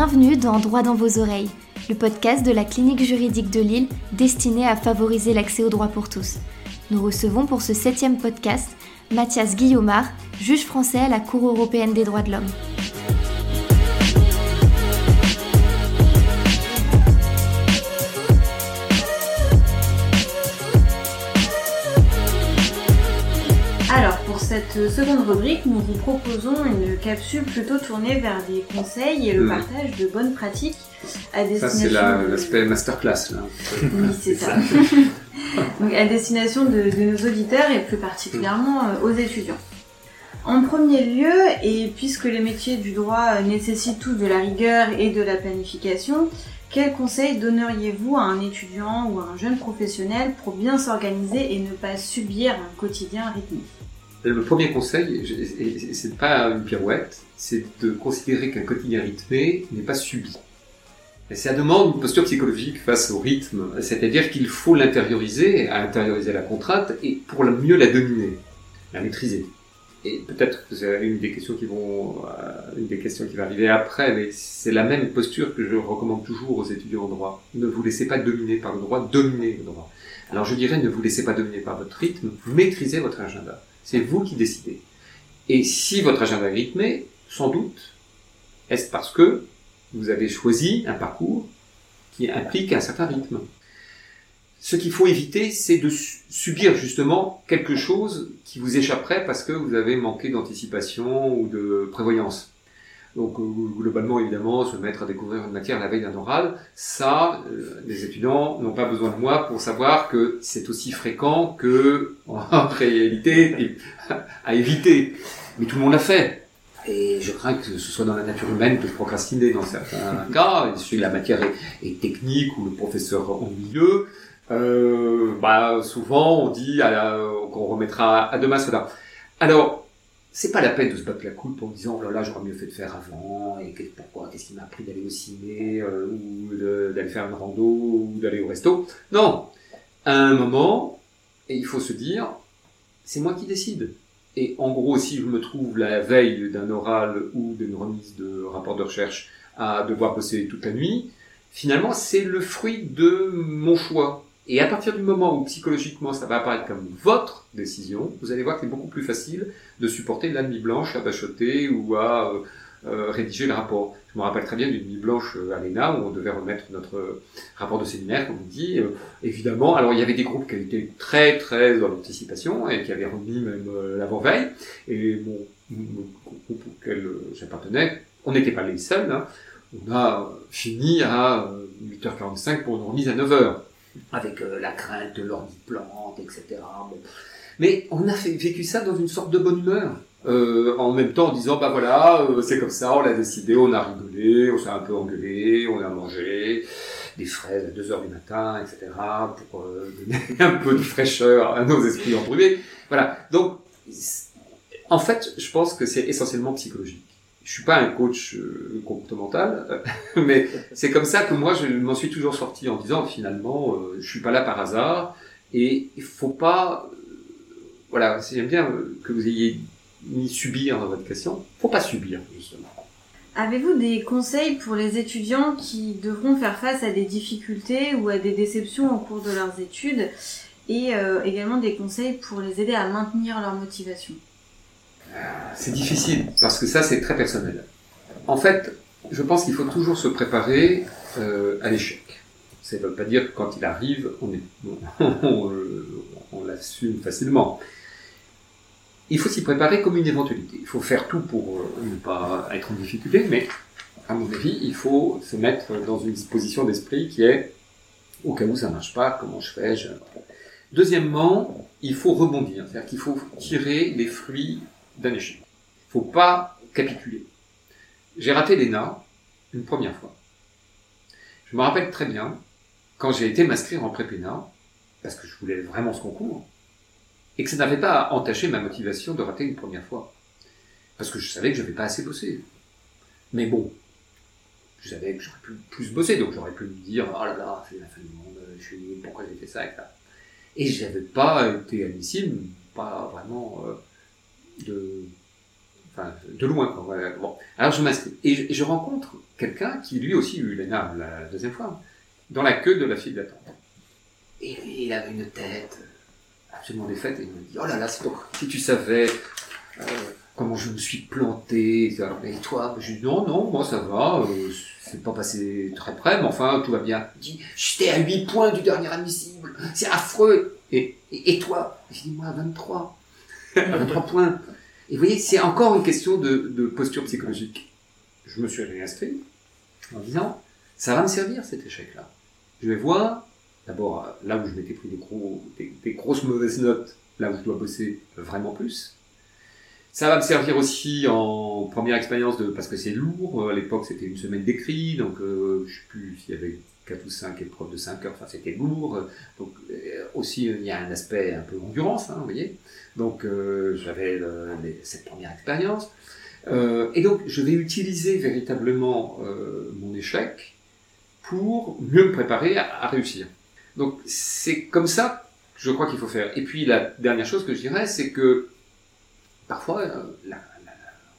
Bienvenue dans Droit dans vos oreilles, le podcast de la clinique juridique de Lille destiné à favoriser l'accès au droit pour tous. Nous recevons pour ce septième podcast Mathias Guillaumard, juge français à la Cour européenne des droits de l'homme. Cette seconde rubrique, nous vous proposons une capsule plutôt tournée vers des conseils et le hmm. partage de bonnes pratiques à destination. Ça, c'est l'aspect masterclass, là. Oui, c'est ça. Donc, à destination de, nos auditeurs et plus particulièrement euh, aux étudiants. En premier lieu, et puisque les métiers du droit nécessitent tous de la rigueur et de la planification, quels conseils donneriez-vous à un étudiant ou à un jeune professionnel pour bien s'organiser et ne pas subir un quotidien rythmé le premier conseil, c'est pas une pirouette, c'est de considérer qu'un quotidien rythmé n'est pas subi. Et ça demande une posture psychologique face au rythme, c'est-à-dire qu'il faut l'intérioriser, intérioriser la contrainte, et pour mieux la dominer, la maîtriser. Et peut-être que c'est une des questions qui vont, euh, une des questions qui va arriver après, mais c'est la même posture que je recommande toujours aux étudiants en droit. Ne vous laissez pas dominer par le droit, dominez le droit. Alors je dirais, ne vous laissez pas dominer par votre rythme, maîtrisez votre agenda. C'est vous qui décidez. Et si votre agenda est rythmé, sans doute, est-ce parce que vous avez choisi un parcours qui implique un certain rythme? Ce qu'il faut éviter, c'est de subir justement quelque chose qui vous échapperait parce que vous avez manqué d'anticipation ou de prévoyance. Donc euh, globalement, évidemment, se mettre à découvrir une matière la veille d'un oral, ça, euh, les étudiants n'ont pas besoin de moi pour savoir que c'est aussi fréquent que, en réalité, à éviter. Mais tout le monde l'a fait. Et je crains que ce soit dans la nature humaine de procrastiner dans certains cas. Si la matière est, technique ou le professeur ennuyeux, euh, bah, souvent on dit qu'on remettra à demain cela. Alors, c'est pas la peine de se battre la coupe en disant oh là là j'aurais mieux fait de faire avant et pourquoi qu'est-ce qui m'a appris d'aller au ciné euh, ou d'aller faire une rando ou d'aller au resto? Non! À un moment et il faut se dire c'est moi qui décide. Et en gros si je me trouve la veille d'un oral ou d'une remise de rapport de recherche à devoir bosser toute la nuit finalement c'est le fruit de mon choix et à partir du moment où psychologiquement ça va apparaître comme votre décision, vous allez voir que c'est beaucoup plus facile de supporter la nuit blanche à bachoter ou à euh, euh, rédiger le rapport. Je me rappelle très bien d'une nuit blanche euh, à l'ENA où on devait remettre notre rapport de séminaire, comme on dit. évidemment, alors il y avait des groupes qui étaient très très dans l'anticipation et qui avaient remis même l'avant-veille. Et le groupe auquel j'appartenais, on n'était pas les seuls. Hein. On a fini à 8h45 pour une remise à 9h avec euh, la crainte de l'ordi plante, etc. Mais on a vécu ça dans une sorte de bonne humeur. Euh, en même temps en disant bah voilà euh, c'est comme ça on l'a décidé on a rigolé on s'est un peu engueulé on a mangé des fraises à 2 heures du matin etc pour donner un peu de fraîcheur à nos esprits embrumés voilà donc en fait je pense que c'est essentiellement psychologique je suis pas un coach euh, comportemental, mais c'est comme ça que moi je m'en suis toujours sorti en disant finalement euh, je suis pas là par hasard et il faut pas euh, voilà j'aime bien que vous ayez mis subir dans votre question, faut pas subir justement. Avez-vous des conseils pour les étudiants qui devront faire face à des difficultés ou à des déceptions au cours de leurs études et également des conseils pour les aider à maintenir leur motivation? C'est difficile parce que ça, c'est très personnel. En fait, je pense qu'il faut toujours se préparer euh, à l'échec. Ça ne veut pas dire que quand il arrive, on, on, l'assume facilement. Il faut s'y préparer comme une éventualité. Il faut faire tout pour euh, ne pas être en difficulté, mais à mon avis, il faut se mettre dans une position d'esprit qui est au cas où ça ne marche pas, comment je fais Deuxièmement, il faut rebondir, c'est-à-dire qu'il faut tirer les fruits d'un échec. Faut pas capituler. J'ai raté l'ENA une première fois. Je me rappelle très bien quand j'ai été m'inscrire en prépéna, parce que je voulais vraiment ce concours, et que ça n'avait pas entaché ma motivation de rater une première fois. Parce que je savais que je n'avais pas assez bossé. Mais bon, je savais que j'aurais pu plus bosser, donc j'aurais pu me dire, oh là là, c'est la fin du monde, je suis pourquoi j'ai fait ça, et ça. Et je n'avais pas été admissible, pas vraiment, euh, de, loin. Quoi. Alors je m'inscris. Et je, rencontre quelqu'un qui lui aussi eu l'ENA la deuxième fois, dans la queue de la file d'attente. Et il avait une tête absolument défaite et il me dit, oh là là, si tu savais euh, comment je me suis planté, et toi Je dis, non, non, moi ça va, euh, c'est pas passé très près, mais enfin, tout va bien. Il dit, j'étais à 8 points du dernier admissible, c'est affreux. Et, et, et toi? Je dis, moi à 23. 23 points. Et vous voyez, c'est encore une question de, posture psychologique. Je me suis réinscrit en disant, ça va me servir cet échec-là. Je vais voir, d'abord, là où je m'étais pris des, gros, des, grosses mauvaises notes, là où je dois bosser vraiment plus. Ça va me servir aussi en première expérience de parce que c'est lourd. À l'époque, c'était une semaine d'écrit, donc euh, je sais plus s'il y avait 4 ou 5 épreuves de 5 heures. Enfin, c'était lourd. Donc euh, aussi, il y a un aspect un peu endurance, hein, vous voyez. Donc euh, j'avais cette première expérience. Euh, et donc, je vais utiliser véritablement mon échec pour mieux me préparer à, réussir. Donc, c'est comme ça que je crois qu'il faut faire. Et puis, la dernière chose que je dirais, c'est que parfois, la,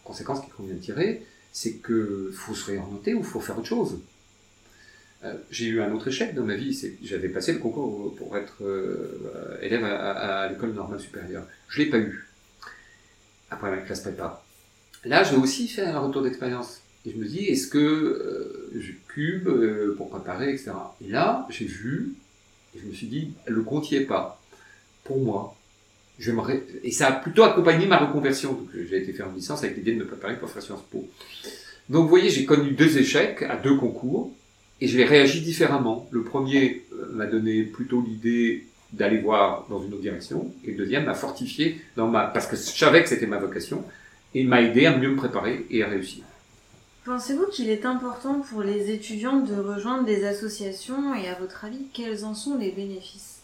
conséquence qu'il convient de tirer, c'est qu'il faut se réorienter ou il faut faire autre chose. Euh, j'ai eu un autre échec dans ma vie, c'est j'avais passé le concours pour être euh, élève à, l'école normale supérieure. Je l'ai pas eu. Après ma classe prépa. Là, j'ai aussi fait un retour d'expérience. Et je me dis, est-ce que euh, je cube euh, pour préparer, etc. Et là, j'ai vu, et je me suis dit, le compte y est pas. Pour moi, et ça a plutôt accompagné ma reconversion. Donc, j'ai été faire une licence avec l'idée de me préparer pour faire Sciences Po. Donc, vous voyez, j'ai connu deux échecs à deux concours, et j'ai réagi différemment. Le premier euh, m'a donné plutôt l'idée d'aller voir dans une autre direction, et le deuxième m'a fortifié dans ma, parce que je savais que c'était ma vocation, et m'a aidé à mieux me préparer et à réussir. Pensez-vous qu'il est important pour les étudiants de rejoindre des associations et à votre avis, quels en sont les bénéfices?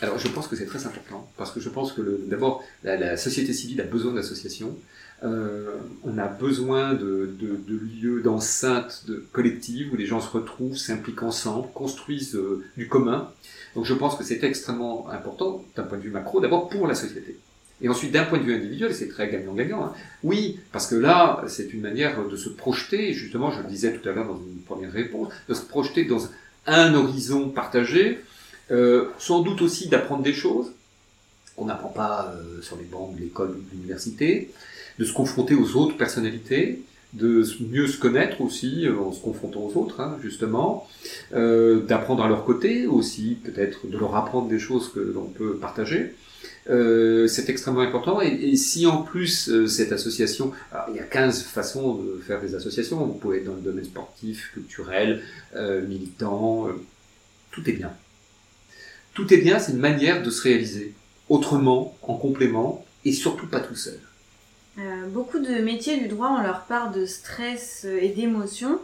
Alors, je pense que c'est très important parce que je pense que d'abord, la, la société civile a besoin d'associations. Euh, on a besoin de, de, de lieux, d'enceintes de collectives où les gens se retrouvent, s'impliquent ensemble, construisent euh, du commun. Donc, je pense que c'est extrêmement important d'un point de vue macro, d'abord pour la société. Et ensuite, d'un point de vue individuel, c'est très gagnant-gagnant. hein. Oui, parce que là, c'est une manière de se projeter, et justement, je le disais tout à l'heure dans une première réponse, de se projeter dans un horizon partagé, euh, sans doute aussi d'apprendre des choses qu'on n'apprend pas euh, sur les bancs de l'école ou de l'université, de se confronter aux autres personnalités, de mieux se connaître aussi euh, en se confrontant aux autres, hein, justement, euh, d'apprendre à leur côté aussi, peut-être de leur apprendre des choses que l'on peut partager. Euh, c'est extrêmement important. Et, et si en plus euh, cette association, alors, il y a 15 façons de faire des associations, vous pouvez être dans le domaine sportif, culturel, euh, militant, euh, tout est bien. Tout est bien, c'est une manière de se réaliser autrement, en complément, et surtout pas tout seul. Euh, Beaucoup de métiers du droit ont leur part de stress euh, et d'émotion.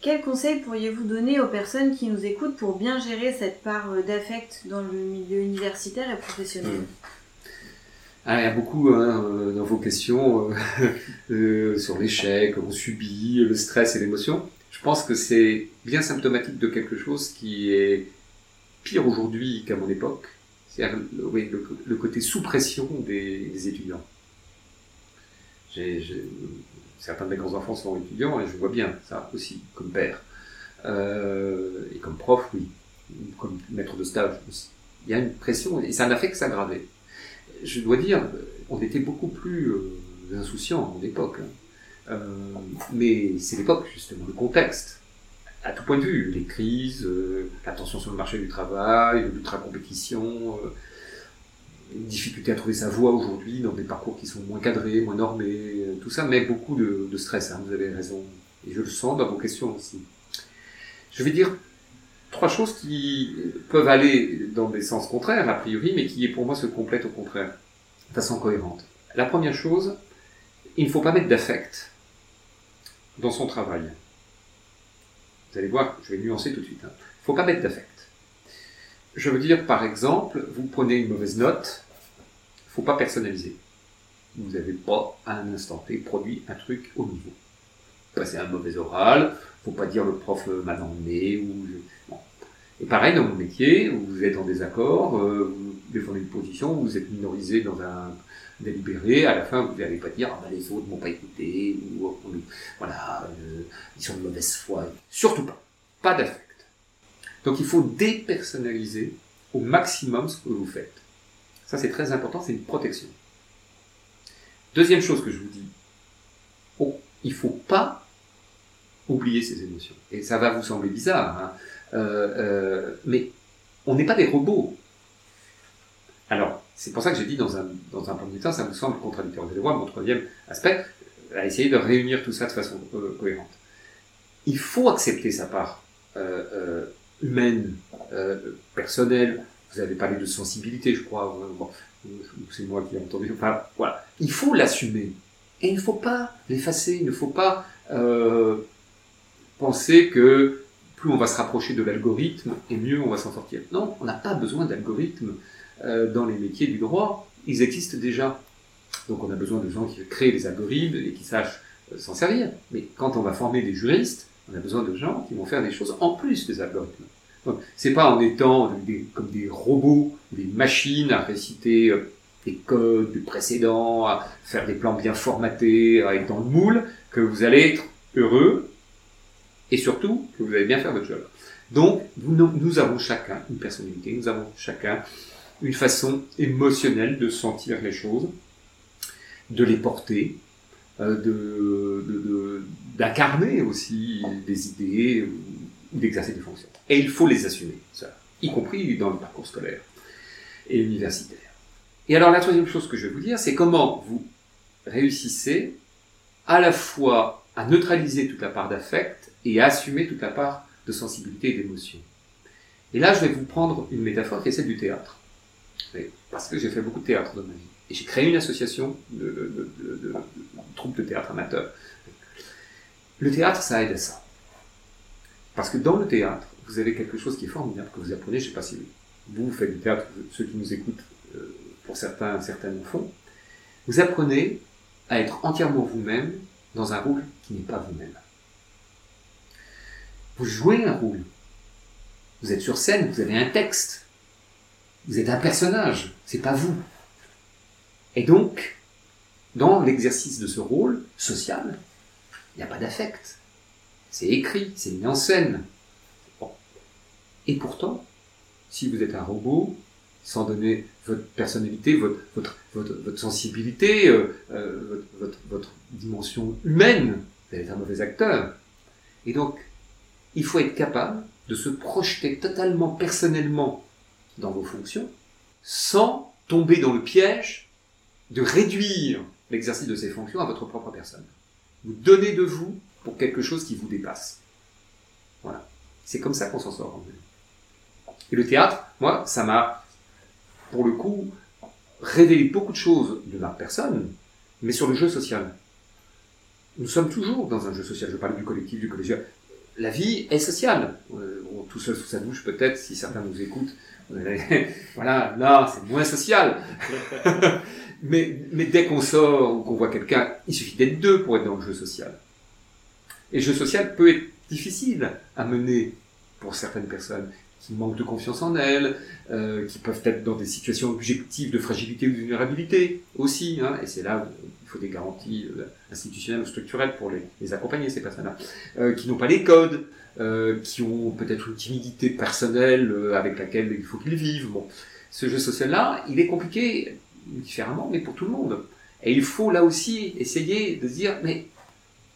Quels conseils pourriez-vous donner aux personnes qui nous écoutent pour bien gérer cette part euh, d'affect dans le milieu universitaire et professionnel? Ah, il y a beaucoup hein, dans vos questions sur l'échec, on subit, le stress et l'émotion. Je pense que c'est bien symptomatique de quelque chose qui est pire aujourd'hui qu'à mon époque. C'est-à-dire le, le, côté sous pression des étudiants. Certains de mes grands-enfants sont étudiants et je vois bien ça aussi comme père. Euh, et comme prof, oui. Ou Comme maître de stage aussi. Il y a une pression et ça n'a fait que s'aggraver je dois dire, on était beaucoup plus euh, insouciants à mon époque. hein. Euh, mais c'est l'époque, justement, le contexte. À tout point de vue, les crises, euh, la tension sur le marché du travail, l'ultra-compétition, euh, une difficulté à trouver sa voie aujourd'hui dans des parcours qui sont moins cadrés, moins normés, euh, tout ça met beaucoup de, stress, hein, vous avez raison. Et je le sens dans vos questions aussi. Je vais dire trois choses qui peuvent aller dans des sens contraires, a priori, mais qui, pour moi, se complètent au contraire, de façon cohérente. La première chose, il ne faut pas mettre d'affect dans son travail. Vous allez voir, je vais nuancer tout de suite. hein. Il ne faut pas mettre d'affect. Je veux dire, par exemple, vous prenez une mauvaise note, faut pas personnaliser. Vous n'avez pas, à un instant T, produit un truc au niveau. Passer un mauvais oral, faut pas dire le prof euh, m'a emmené ou je-. Et pareil dans mon métier, vous êtes en désaccord, euh, vous défendez une position, vous êtes minorisé dans un délibéré, à la fin, vous n'allez pas dire ah, ben, les autres m'ont pas écouté, ou voilà, euh, ils sont de mauvaise foi. Surtout pas. Pas d'affect. Donc il faut dépersonnaliser au maximum ce que vous faites. Ça, c'est très important, c'est une protection. Deuxième chose que je vous dis, oh, il faut pas oublier ses émotions. Et ça va vous sembler bizarre, hein. euh, euh, mais on n'est pas des robots. Alors, c'est pour ça que j'ai dit dans un, dans un premier temps, ça me semble contradictoire. Vous allez voir mon troisième aspect, à essayer de réunir tout ça de façon euh, cohérente. Il faut accepter sa part humaine, personnelle. Vous avez parlé de sensibilité, je crois. C'est moi qui ai entendu. Enfin, voilà. Il faut l'assumer. Et il ne faut pas l'effacer. Il ne faut pas euh, penser que plus on va se rapprocher de l'algorithme et mieux on va s'en sortir. Non, on n'a pas besoin d'algorithme euh, dans les métiers du droit. Ils existent déjà. Donc on a besoin de gens qui créent des algorithmes et qui sachent euh, s'en servir. Mais quand on va former des juristes, on a besoin de gens qui vont faire des choses en plus des algorithmes. Donc, c'est pas en étant comme des robots, des machines à réciter euh, des codes du précédent, à faire des plans bien formatés, à être dans le moule, que vous allez être heureux et surtout que vous allez bien faire votre job. Donc, nous, avons chacun une personnalité, nous avons chacun une façon émotionnelle de sentir les choses, de les porter, euh, de d'incarner aussi des idées ou d'exercer des fonctions. Et il faut les assumer, ça, y compris dans le parcours scolaire et universitaire. Et alors la troisième chose que je vais vous dire, c'est comment vous réussissez à la fois à neutraliser toute la part d'affect et à assumer toute la part de sensibilité et d'émotion. Et là, je vais vous prendre une métaphore qui est celle du théâtre. Parce que j'ai fait beaucoup de théâtre dans ma vie. Et j'ai créé une association de, de, de, de, troupes de théâtre amateurs. Le théâtre, ça aide à ça. Parce que dans le théâtre, vous avez quelque chose qui est formidable que vous apprenez, je ne sais pas si vous, faites du théâtre, ceux qui nous écoutent, euh, pour certains, certains le font, vous apprenez à être entièrement vous-même dans un rôle qui n'est pas vous-même. Vous jouez un rôle. Vous êtes sur scène, vous avez un texte. Vous êtes un personnage, c'est pas vous. Et donc, dans l'exercice de ce rôle social, il n'y a pas d'affect. C'est écrit, c'est mis en scène. Et pourtant, si vous êtes un robot, sans donner votre personnalité, votre, sensibilité, euh, euh, votre, votre, dimension humaine, vous allez être un mauvais acteur. Et donc, il faut être capable de se projeter totalement personnellement dans vos fonctions, sans tomber dans le piège de réduire l'exercice de ces fonctions à votre propre personne. Vous donnez de vous pour quelque chose qui vous dépasse. Voilà. C'est comme ça qu'on s'en sort. Et le théâtre, moi, ça m'a, pour le coup, révélé beaucoup de choses de ma personne, mais sur le jeu social. Nous sommes toujours dans un jeu social. Je parle du collectif, du collégial. La vie est sociale. Euh, tout seul sous sa douche, peut-être, si certains nous écoutent. voilà, là, c'est moins social. mais, dès qu'on sort ou qu'on voit quelqu'un, il suffit d'être deux pour être dans le jeu social. Et le jeu social peut être difficile à mener pour certaines personnes qui manquent de confiance en elles, euh, qui peuvent être dans des situations objectives de fragilité ou de vulnérabilité aussi. Hein, et c'est là faut des garanties euh, institutionnelles ou structurelles pour les, les accompagner, ces personnes-là. Euh, qui n'ont pas les codes, euh, qui ont peut-être une timidité personnelle avec laquelle il faut qu'ils vivent. Bon, ce jeu social-là, il est compliqué différemment, mais pour tout le monde. Et il faut là aussi essayer de se dire, mais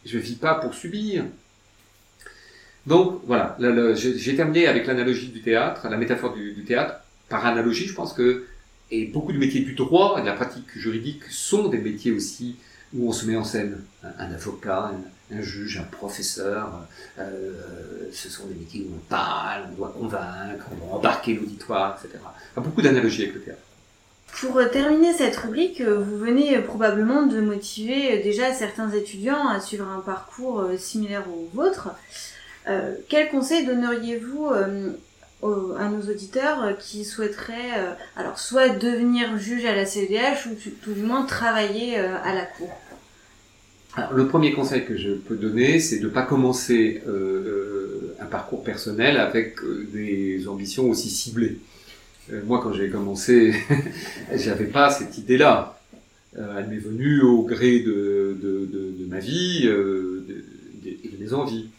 je vis pas pour subir. Donc voilà, j'ai terminé avec l'analogie du théâtre, la métaphore du, théâtre. Par analogie, je pense que et beaucoup de métiers du droit et de la pratique juridique sont des métiers aussi où on se met en scène. Un, avocat, un, juge, un professeur, euh, ce sont des métiers où on parle, on doit convaincre, on doit embarquer l'auditoire, etc. Beaucoup d'analogies avec le théâtre. Pour terminer cette rubrique, euh, vous venez probablement de motiver déjà certains étudiants à suivre un parcours euh, similaire au vôtre. Euh, quel conseil donneriez-vous à nos auditeurs qui souhaiteraient alors soit devenir juge à la CEDH ou tout du moins travailler à la cour Le premier conseil que je peux donner, c'est de ne pas commencer un parcours personnel avec des ambitions aussi ciblées. Euh, moi, quand j'ai commencé, j'avais pas cette idée-là. Euh, elle m'est venue au gré de, de, ma vie euh, de, mes envies.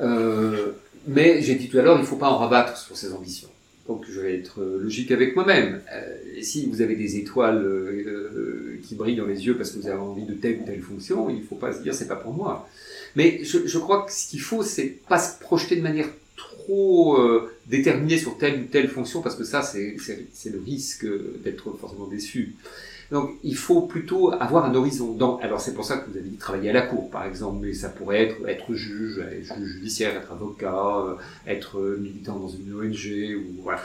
Euh, mais j'ai dit tout à l'heure, il ne faut pas en rabattre sur ses ambitions. Donc je vais être logique avec moi-même. Euh, si vous avez des étoiles euh, qui brillent dans les yeux parce que vous avez envie de telle ou telle fonction, il ne faut pas se dire c'est pas pour moi. Mais je, je crois que ce qu'il faut, c'est pas se projeter de manière trop euh, déterminée sur telle ou telle fonction parce que ça, c'est le risque d'être forcément déçu. Donc il faut plutôt avoir un horizon. Donc, alors c'est pour ça que vous avez dit travailler à la cour, par exemple, mais ça pourrait être être juge, être juge judiciaire, être avocat, euh, être militant dans une ONG, ou voilà.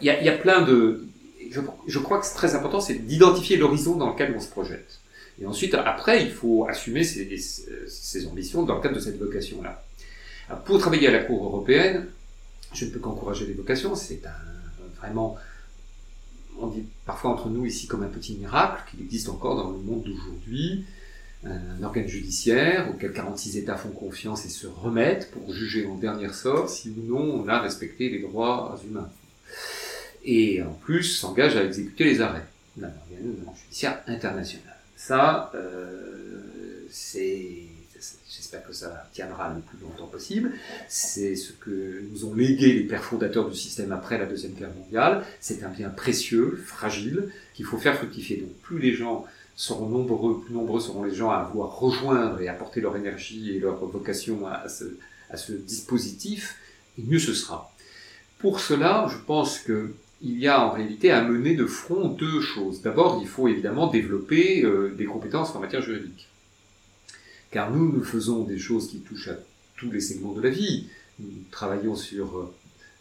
Il y a, il y a plein de. Je, je crois que c'est très important, c'est d'identifier l'horizon dans lequel on se projette. Et ensuite, après, il faut assumer ses, ses ambitions dans le cadre de cette vocation-là. Pour travailler à la Cour européenne, je ne peux qu'encourager les vocations. C'est un, vraiment on dit parfois entre nous ici comme un petit miracle qu'il existe encore dans le monde d'aujourd'hui un organe judiciaire auquel 46 États font confiance et se remettent pour juger en dernier sort si ou non on a respecté les droits humains. Et en plus s'engage à exécuter les arrêts d'un organe judiciaire international. Ça, euh, c'est que ça tiendra le plus longtemps possible. C'est ce que nous ont légué les pères fondateurs du système après la Deuxième Guerre mondiale. C'est un bien précieux, fragile, qu'il faut faire fructifier. Donc plus les gens seront nombreux, plus nombreux seront les gens à vouloir rejoindre et apporter leur énergie et leur vocation à ce, à ce dispositif, et mieux ce sera. Pour cela, je pense que il y a en réalité à mener de front deux choses. D'abord, il faut évidemment développer euh, des compétences en matière juridique car nous, nous faisons des choses qui touchent à tous les segments de la vie. Nous travaillons sur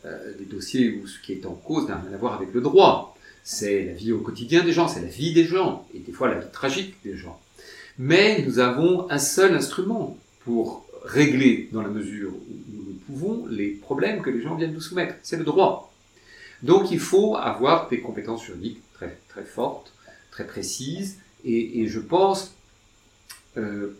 euh, des dossiers où ce qui est en cause n'a rien à voir avec le droit. C'est la vie au quotidien des gens, c'est la vie des gens, et des fois la vie tragique des gens. Mais nous avons un seul instrument pour régler, dans la mesure où nous le pouvons, les problèmes que les gens viennent nous soumettre. C'est le droit. Donc il faut avoir des compétences juridiques très, très fortes, très précises, et, et je pense euh,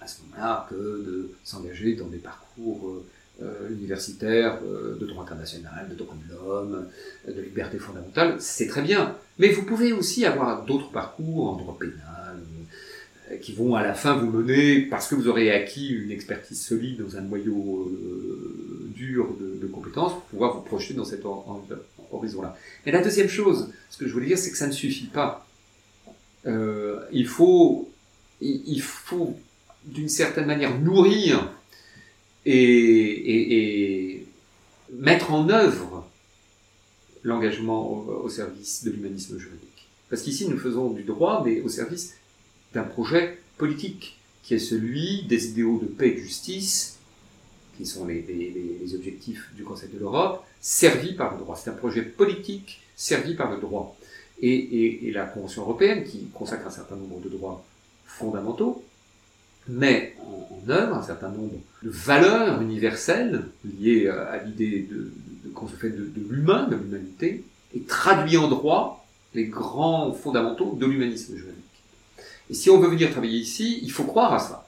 à ce moment-là que de s'engager dans des parcours euh, euh, universitaires euh, de droit international, de droit de l'homme, de liberté fondamentale, c'est très bien. Mais vous pouvez aussi avoir d'autres parcours en droit pénal qui vont à la fin vous mener, parce que vous aurez acquis une expertise solide dans un noyau dur de, de, compétences, pour pouvoir vous projeter dans cet horizon-là. Et la deuxième chose, ce que je voulais dire, c'est que ça ne suffit pas. Il faut, il faut d'une certaine manière nourrir et, et, et mettre en œuvre l'engagement au, service de l'humanisme juridique. Parce qu'ici, nous faisons du droit, mais au service d'un projet politique, qui est celui des idéaux de paix et de justice, qui sont les, objectifs du Conseil de l'Europe, servis par le droit. C'est un projet politique servi par le droit. Et la Convention européenne, qui consacre un certain nombre de droits fondamentaux, met en, en, œuvre un certain nombre de valeurs universelles liées à l'idée de, de, qu'on se fait de, l'humain, de l'humanité, et traduit en droit les grands fondamentaux de l'humanisme juridique. Et si on veut venir travailler ici, il faut croire à ça.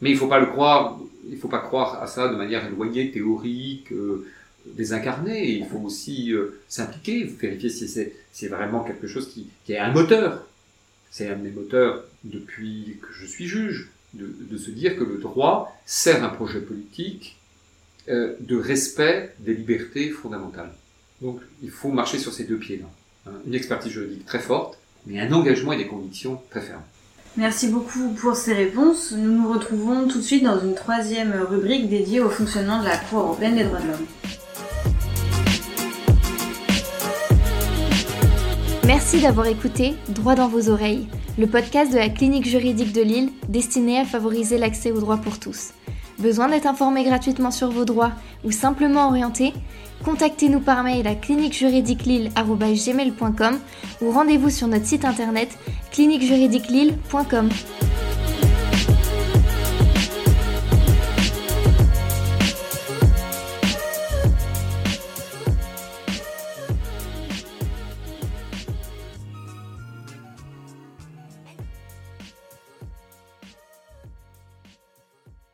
Mais il ne faut pas le croire, il faut pas croire à ça de manière éloignée, théorique, euh, désincarnée. Il faut aussi euh, s'impliquer, vérifier si c'est, si vraiment quelque chose qui, qui est un moteur c'est un de mes moteurs depuis que je suis juge, de, de, se dire que le droit sert un projet politique euh, de respect des libertés fondamentales. Donc il faut marcher sur ces deux pieds-là. Hein. Une expertise juridique très forte, mais un engagement et des convictions très fermes. Merci beaucoup pour ces réponses. Nous nous retrouvons tout de suite dans une troisième rubrique dédiée au fonctionnement de la Cour européenne des droits de l'homme. Merci d'avoir écouté Droit dans vos oreilles, le podcast de la clinique juridique de Lille destiné à favoriser l'accès aux droits pour tous. Besoin d'être informé gratuitement sur vos droits ou simplement orienté? Contactez-nous par mail à cliniquejuridiquelille.gmail.com ou rendez-vous sur notre site internet cliniquejuridiquelille.com.